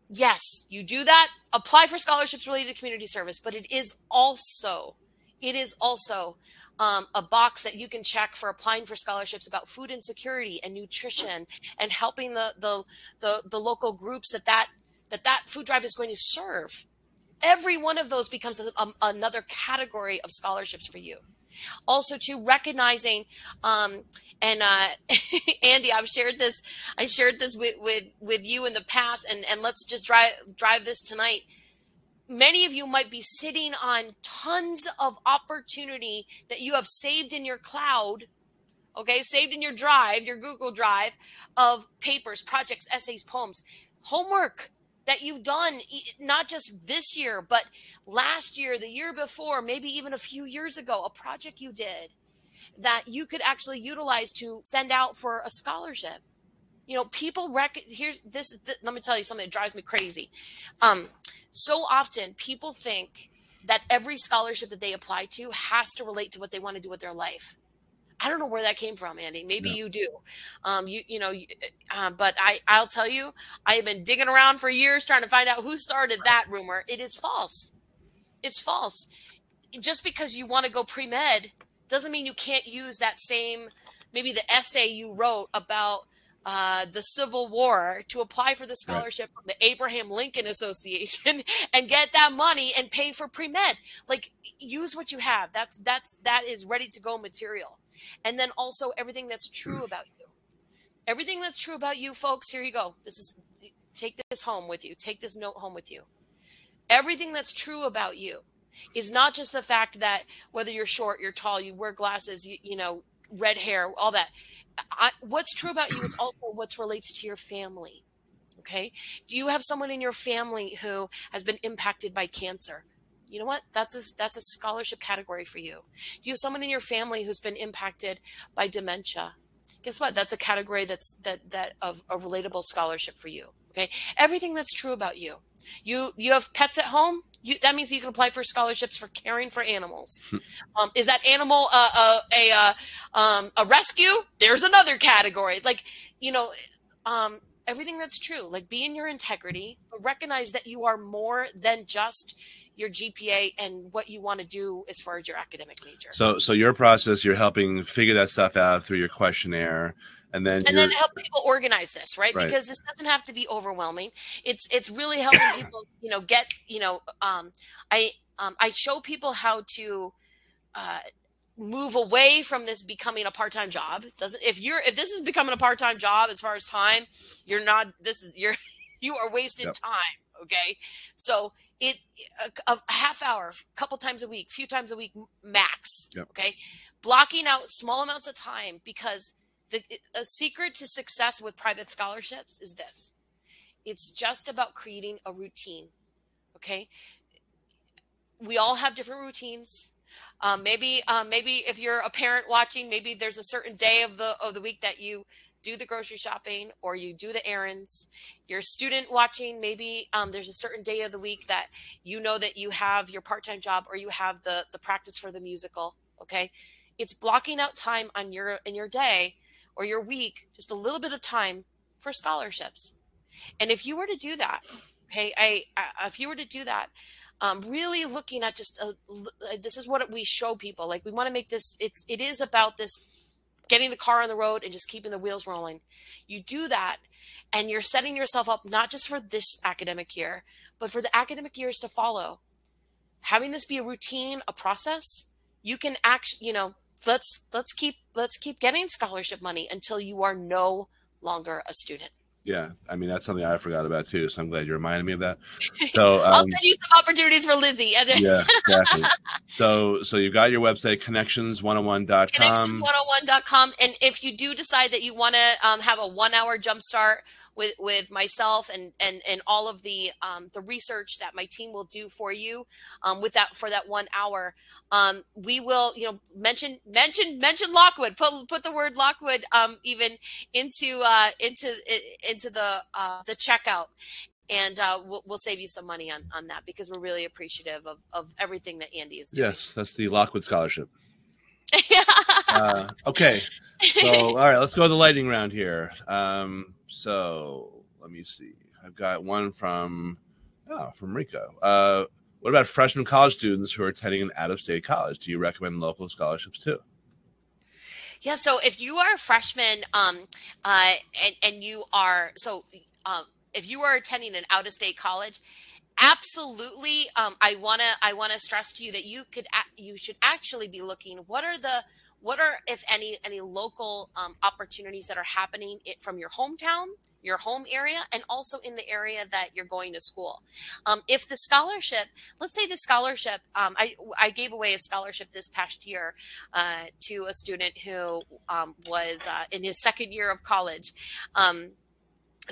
Yes, you do that. Apply for scholarships related to community service, but it is also, it is also um, a box that you can check for applying for scholarships about food insecurity and nutrition and helping the the the, the local groups that that that that food drive is going to serve. Every one of those becomes a, a, another category of scholarships for you also to recognizing um, and uh, Andy, I've shared this. I shared this with, with with you in the past, and and let's just drive drive this tonight. Many of you might be sitting on tons of opportunity that you have saved in your cloud. okay, saved in your drive, your Google Drive of papers, projects, essays, poems, homework that you've done, not just this year, but last year, the year before, maybe even a few years ago, a project you did that you could actually utilize to send out for a scholarship. You know, people rec here's this, let me tell you something that drives me crazy. Um, so often people think that every scholarship that they apply to has to relate to what they want to do with their life. I don't know where that came from, Andy. Maybe you do. Um, you you know, uh, but I I'll tell you, I have been digging around for years trying to find out who started that rumor. It is false. It's false. Just because you want to go pre med doesn't mean you can't use that same maybe the essay you wrote about uh, the Civil War to apply for the scholarship right. from the Abraham Lincoln Association and get that money and pay for pre med. Like use what you have. That's that's that is ready to go material. And then also everything that's true about you. Everything that's true about you, folks. Here you go. This is take this home with you. Take this note home with you. Everything that's true about you is not just the fact that whether you're short, you're tall, you wear glasses, you, you know, red hair, all that. I, what's true about you is also what relates to your family. Okay. Do you have someone in your family who has been impacted by cancer? You know what? That's a, that's a scholarship category for you. Do you have someone in your family who's been impacted by dementia? Guess what? That's a category that's that that of a relatable scholarship for you. Okay. Everything that's true about you. You you have pets at home. You, that means you can apply for scholarships for caring for animals. Hmm. um, is that animal a uh, a uh, um, a rescue? There's another category. Like you know, um, everything that's true. Like be in your integrity, but recognize that you are more than just your GPA and what you want to do as far as your academic major. So, so your process, you're helping figure that stuff out through your questionnaire and then and then help people organize this right? right? because this doesn't have to be overwhelming it's it's really helping people you know get you know um i um i show people how to uh move away from this becoming a part-time job doesn't if you're if this is becoming a part-time job as far as time you're not this is you're you are wasting yep. time okay so it a, a, half hour a couple times a week few times a week max yep. okay? Blocking out small amounts of time because the a secret to success with private scholarships is this. It's just about creating a routine okay? We all have different routines. Um, maybe um, maybe if you're a parent watching maybe there's a certain day of the of the week that you do the grocery shopping or you do the errands you're a student watching maybe um, there's a certain day of the week that you know that you have your part-time job or you have the the practice for the musical okay it's blocking out time on your in your day or your week, just a little bit of time for scholarships. And if you were to do that, okay, I, I if you were to do that, um, really looking at just a, this is what we show people. Like we want to make this. It's it is about this getting the car on the road and just keeping the wheels rolling. You do that, and you're setting yourself up not just for this academic year, but for the academic years to follow. Having this be a routine, a process, you can act. You know, let's let's keep let's keep getting scholarship money until you are no longer a student. Yeah, I mean that's something I forgot about too. So I'm glad you reminded me of that. So um, I'll send you some opportunities for Lizzie. yeah, exactly. So so you got your website connections101.com. Connections101.com, and if you do decide that you want to um, have a one hour jump start with with myself and and and all of the um, the research that my team will do for you um, with that for that one hour. Um, we will you know mention mention mention Lockwood. Put put the word Lockwood um, even into uh, into into the uh, the checkout and uh, we'll, we'll save you some money on, on that because we're really appreciative of, of everything that Andy is doing. Yes, that's the Lockwood Scholarship. uh, okay. So, all right, let's go to the lightning round here. Um, so let me see. I've got one from oh, from Rico. Uh, what about freshman college students who are attending an out-of-state college? Do you recommend local scholarships too? Yeah. So if you are a freshman, um, uh, and and you are so, um, if you are attending an out-of-state college, absolutely, um, I wanna I wanna stress to you that you could you should actually be looking. What are the what are if any any local um, opportunities that are happening it from your hometown your home area and also in the area that you're going to school. Um, if the scholarship, let's say the scholarship, um, I, I gave away a scholarship this past year uh, to a student who um, was uh, in his second year of college.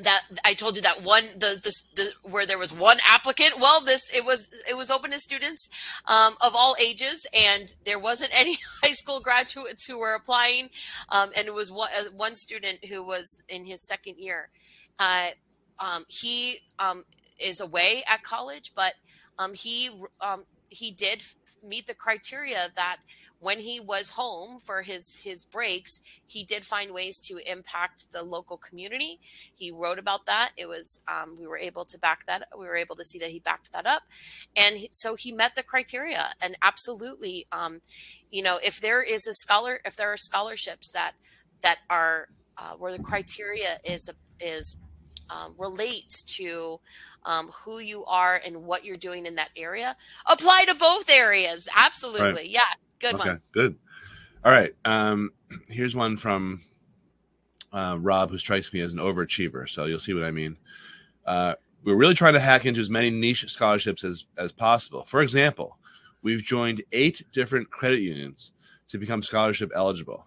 That I told you that one the, the, the where there was one applicant. Well, this it was it was open to students um, of all ages, and there wasn't any high school graduates who were applying, um, and it was one, uh, one student who was in his second year. Uh, um, he um, is away at college, but um, he um, he did meet the criteria that when he was home for his his breaks he did find ways to impact the local community. He wrote about that. It was um, we were able to back that we were able to see that he backed that up. And he, so he met the criteria and absolutely um, you know if there is a scholar if there are scholarships that that are uh, where the criteria is is um, relates to um, who you are and what you're doing in that area. Apply to both areas. Absolutely. Right. Yeah. Good okay, one. Good. All right. Um, here's one from uh, Rob, who strikes me as an overachiever. So you'll see what I mean. Uh, we're really trying to hack into as many niche scholarships as, as possible. For example, we've joined eight different credit unions to become scholarship eligible.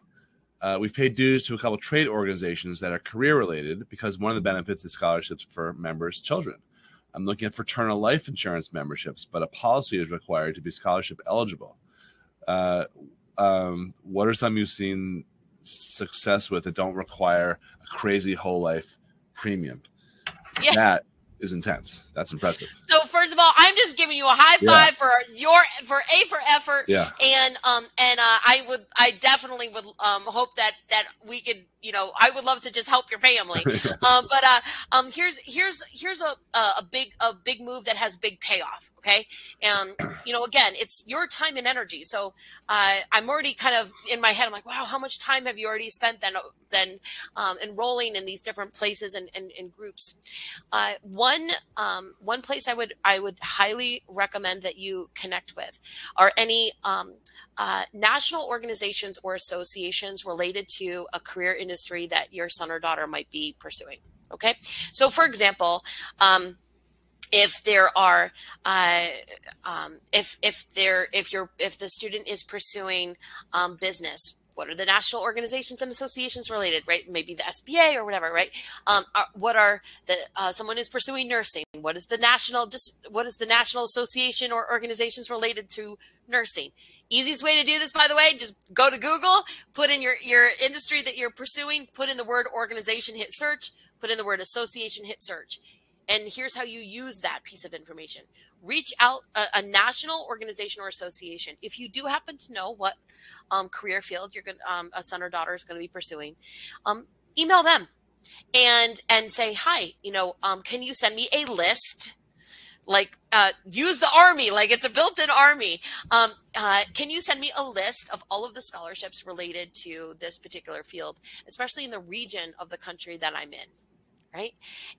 Uh, we've paid dues to a couple trade organizations that are career related because one of the benefits is scholarships for members' children. I'm looking at fraternal life insurance memberships, but a policy is required to be scholarship eligible. Uh, um, what are some you've seen success with that don't require a crazy whole life premium? Yeah. That is intense. That's impressive. So first of all, I'm just giving you a high five yeah. for your for a for effort. Yeah. And um and uh, I would I definitely would um hope that that we could you know I would love to just help your family. um but uh um here's here's here's a a big a big move that has big payoff. Okay. And you know again it's your time and energy. So uh I'm already kind of in my head. I'm like wow how much time have you already spent then then um, enrolling in these different places and, and, and groups. Uh, one um, one place I would I would highly recommend that you connect with are any um, uh, national organizations or associations related to a career industry that your son or daughter might be pursuing. Okay, so for example. Um, if there are uh, um, if if there if you're if the student is pursuing um, business what are the national organizations and associations related right? Maybe the sba or whatever right? Um, are, what are the uh, someone is pursuing nursing what is the national just what is the national association or organizations related to nursing? Easiest way to do this by the way just go to google put in your your industry that you're pursuing put in the word organization hit search put in the word association hit search and here's how you use that piece of information reach out a, a national organization or association. If you do happen to know what um, career field you're going um, a son or daughter is going to be pursuing, um, email them and and say hi. You know, um, can you send me a list? Like uh, use the army, like it's a built-in army. Um, uh, can you send me a list of all of the scholarships related to this particular field, especially in the region of the country that I'm in? Right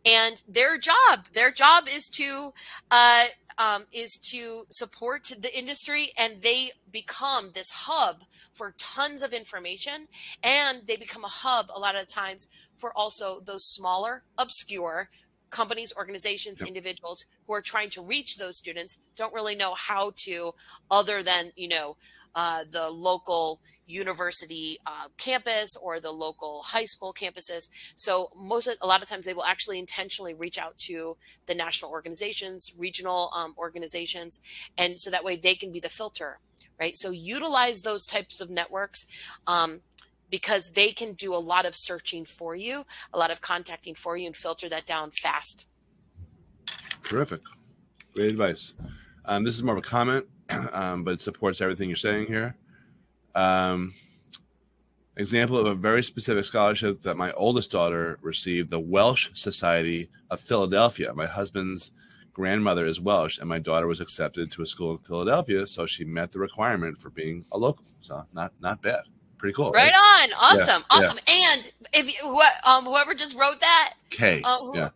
and their job their job is to uh, um, is to support the industry and they become this hub for tons of information and they become a hub a lot of times for also those smaller obscure companies organizations yep. individuals who are trying to reach those students don't really know how to other than you know uh, the local university uh, campus or the local high school campuses. So most of, a lot of times they will actually intentionally reach out to the national organizations, regional um, organizations, and so that way they can be the filter, right? So utilize those types of networks. Um, because they can do a lot of searching for you, a lot of contacting for you, and filter that down fast. Terrific. Great advice. Um, this is more of a comment um, but it supports everything you're saying here. Um, example of a very specific scholarship that my oldest daughter received the Welsh Society of Philadelphia. My husband's grandmother is Welsh, and my daughter was accepted to a school in Philadelphia, so she met the requirement for being a local. So not not bad, pretty cool. Right, right? on, awesome, yeah, awesome. Yeah. And if you, what um whoever just wrote that, K, uh, who, yeah,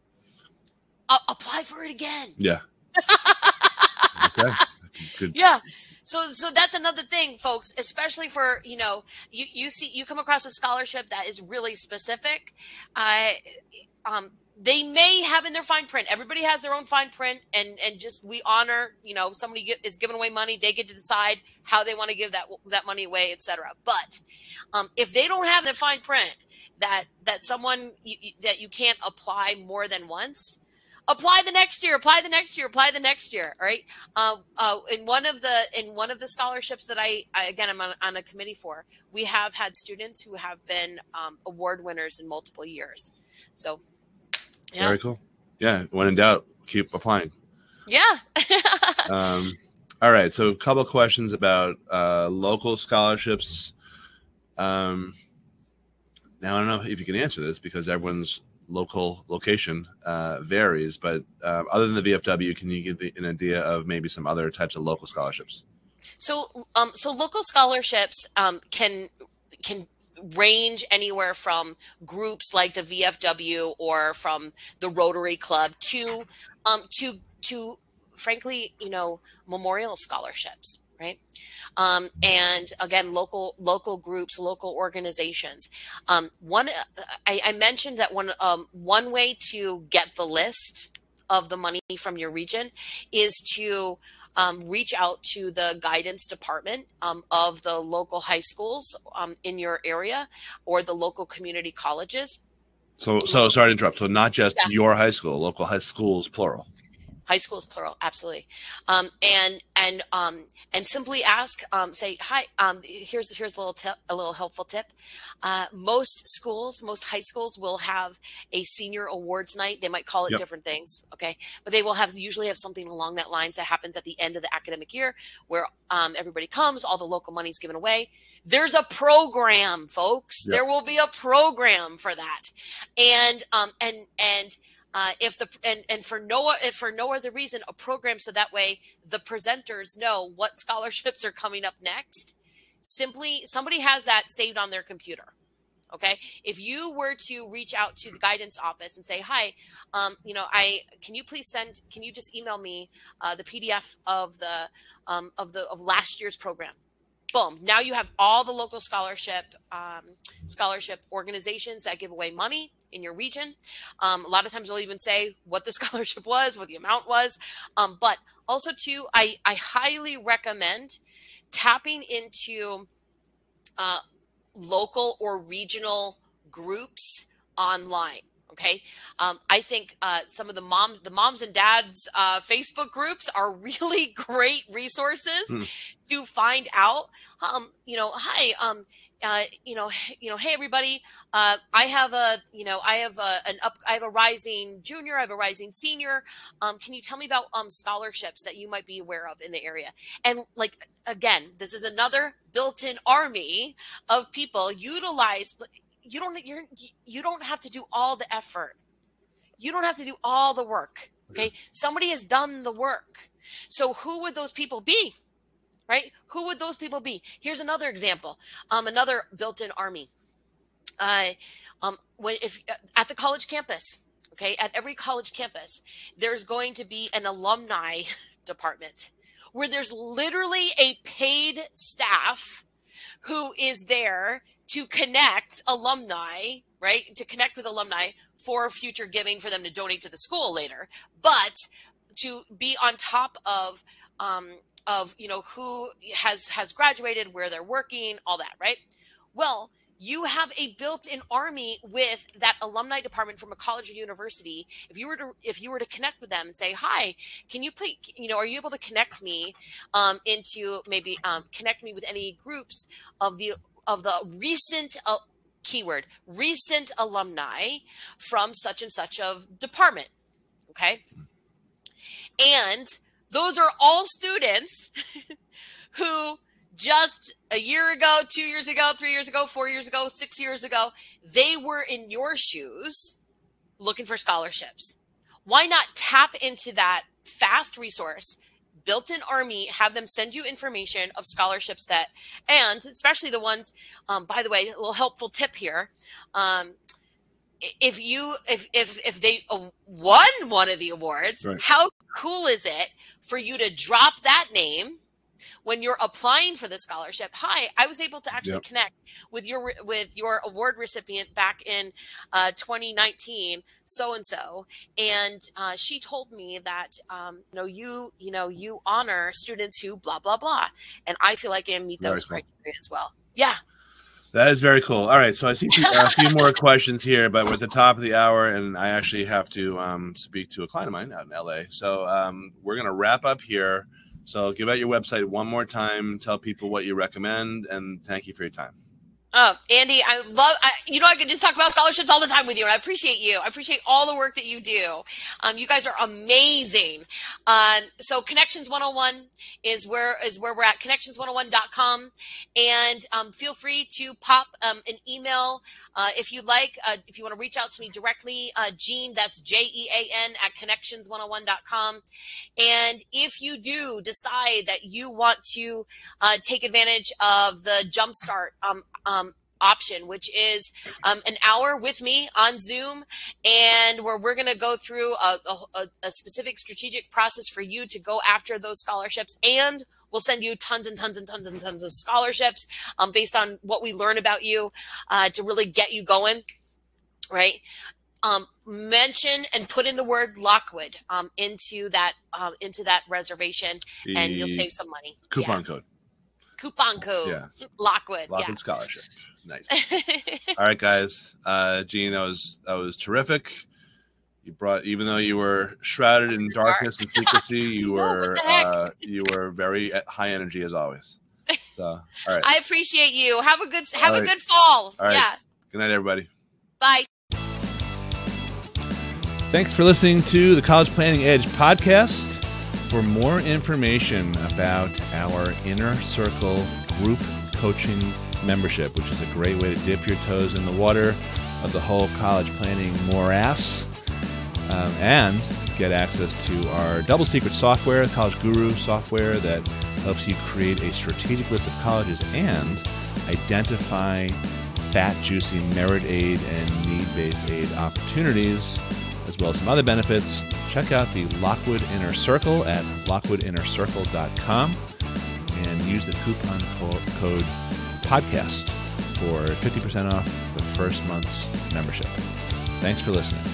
uh, apply for it again. Yeah. okay. Good. Yeah. so so that's another thing folks especially for you know you you see you come across a scholarship that is really specific uh, um they may have in their fine print everybody has their own fine print and and just we honor you know somebody get, is giving away money they get to decide how they want to give that that money away etc but um, if they don't have the fine print that that someone you, that you can't apply more than once apply the next year apply the next year apply the next year all right? Uh, uh, in one of the in one of the scholarships that i, I again i'm on, on, a committee for we have had students who have been um, award winners in multiple years. So yeah. very cool. Yeah when in doubt keep applying. Yeah. Um, all right so a couple questions about uh, local scholarships. Um, now i don't know if you can answer this because everyone's local location uh, varies, but uh, other than the VFW, can you give the, an idea of maybe some other types of local scholarships? So, um, so local scholarships um, can can range anywhere from groups like the VFW or from the Rotary Club to um, to to frankly, you know, memorial scholarships right? Um, and again local local groups local organizations. Um, one I, I, mentioned that one um, one way to get the list of the money from your region is to um, reach out to the guidance department um, of the local high schools um, in your area or the local community colleges. So so sorry to interrupt. So not just yeah. your high school local high schools plural high school is plural absolutely. Um, and and um, and simply ask um, say hi um, here's here's a little tip a little helpful tip. Uh, most schools most high schools will have a senior awards night. They might call it yep. different things okay? But they will have usually have something along that lines that happens at the end of the academic year where um, everybody comes all the local money is given away. There's a program folks. Yep. there will be a program for that. And um and and uh, if the and and for no if for no other reason a program so that way the presenters know what scholarships are coming up next simply somebody has that saved on their computer okay? If you were to reach out to the guidance office and say hi um, you know i can you please send can you just email me uh, the pdf of the um, of the of last year's program boom. Now you have all the local scholarship um, scholarship organizations that give away money in your region. Um, a lot of times they'll even say what the scholarship was what the amount was. Um, but also too I, I highly recommend tapping into uh, local or regional groups online okay? Um, i think uh, some of the moms the moms and dads uh, facebook groups are really great resources mm. to find out um, you know hi um, uh, you know you know hey everybody uh, i have a you know i have a, an up i have a rising junior i have a rising senior. Um, can you tell me about um, scholarships that you might be aware of in the area? And like again this is another built-in army of people utilize you don't you're you don't have to do all the effort. You don't have to do all the work okay? Somebody has done the work. So who would those people be right? Who would those people be? Here's another example um another built-in army. Uh um when if uh, at the college campus okay? At every college campus there's going to be an alumni department where there's literally a paid staff who is there to connect alumni, right? To connect with alumni for future giving for them to donate to the school later, but to be on top of um, of you know who has has graduated, where they're working, all that, right? Well, you have a built-in army with that alumni department from a college or university if you were to if you were to connect with them and say hi can you please you know are you able to connect me um, into maybe um, connect me with any groups of the of the recent uh, keyword recent alumni from such and such of department okay? And those are all students who just a year ago two years ago three years ago four years ago six years ago they were in your shoes looking for scholarships. Why not tap into that fast resource built-in army have them send you information of scholarships that and especially the ones um, by the way a little helpful tip here um, if you if if if they uh, won one of the awards right. how cool is it for you to drop that name when you're applying for the scholarship, hi, I was able to actually Yep. connect with your with your award recipient back in uh, 2019, so and so, and uh, she told me that um, you know you you know you honor students who blah blah blah, and I feel like I meet those cool. criteria as well. Yeah. That is very cool. All right, so I see a few more questions here, but we're at the top of the hour, and I actually have to um, speak to a client of mine out in LA. So um, we're going to wrap up here. So give out your website one more time, tell people what you recommend, and thank you for your time. Oh, Andy, I love, I, you know, I could just talk about scholarships all the time with you, and I appreciate you. I appreciate all the work that you do. Um, you guys are amazing. Um, so Connections 101 is where, is where we're at, connections101.com. And um, feel free to pop um, an email uh, if you like, uh, if you want to reach out to me directly, uh, Jean, that's J E A N at connections101.com. And if you do decide that you want to uh, take advantage of the Jumpstart um, um, option, which is um, an hour with me on Zoom, and where we're going to go through a, a, a specific strategic process for you to go after those scholarships and We'll send you tons and tons and tons and tons of scholarships um, based on what we learn about you uh, to really get you going, right? Um, mention and put in the word Lockwood um, into that um, into that reservation, and you'll save some money. coupon code, Coupon code Yeah. Lockwood. Lockwood Scholarship. Nice. All right, guys. Uh, Jean, that was that was terrific. You brought, even though you were shrouded in darkness and secrecy, you were uh, you were very uh, high energy as always. So, all right. I appreciate you. Have a good have All a right. good fall. All right. Yeah. Good night, everybody. Bye. Thanks for listening to the College Planning Edge podcast. For more information about our Inner Circle group coaching membership, which is a great way to dip your toes in the water of the whole college planning morass, um, and get access to our double secret software, College Guru software, that helps you create a strategic list of colleges and identify fat, juicy merit aid and need based aid opportunities, as well as some other benefits. Check out the Lockwood Inner Circle at lockwoodinnercircle.com and use the coupon code podcast for 50% off the first month's membership. Thanks for listening.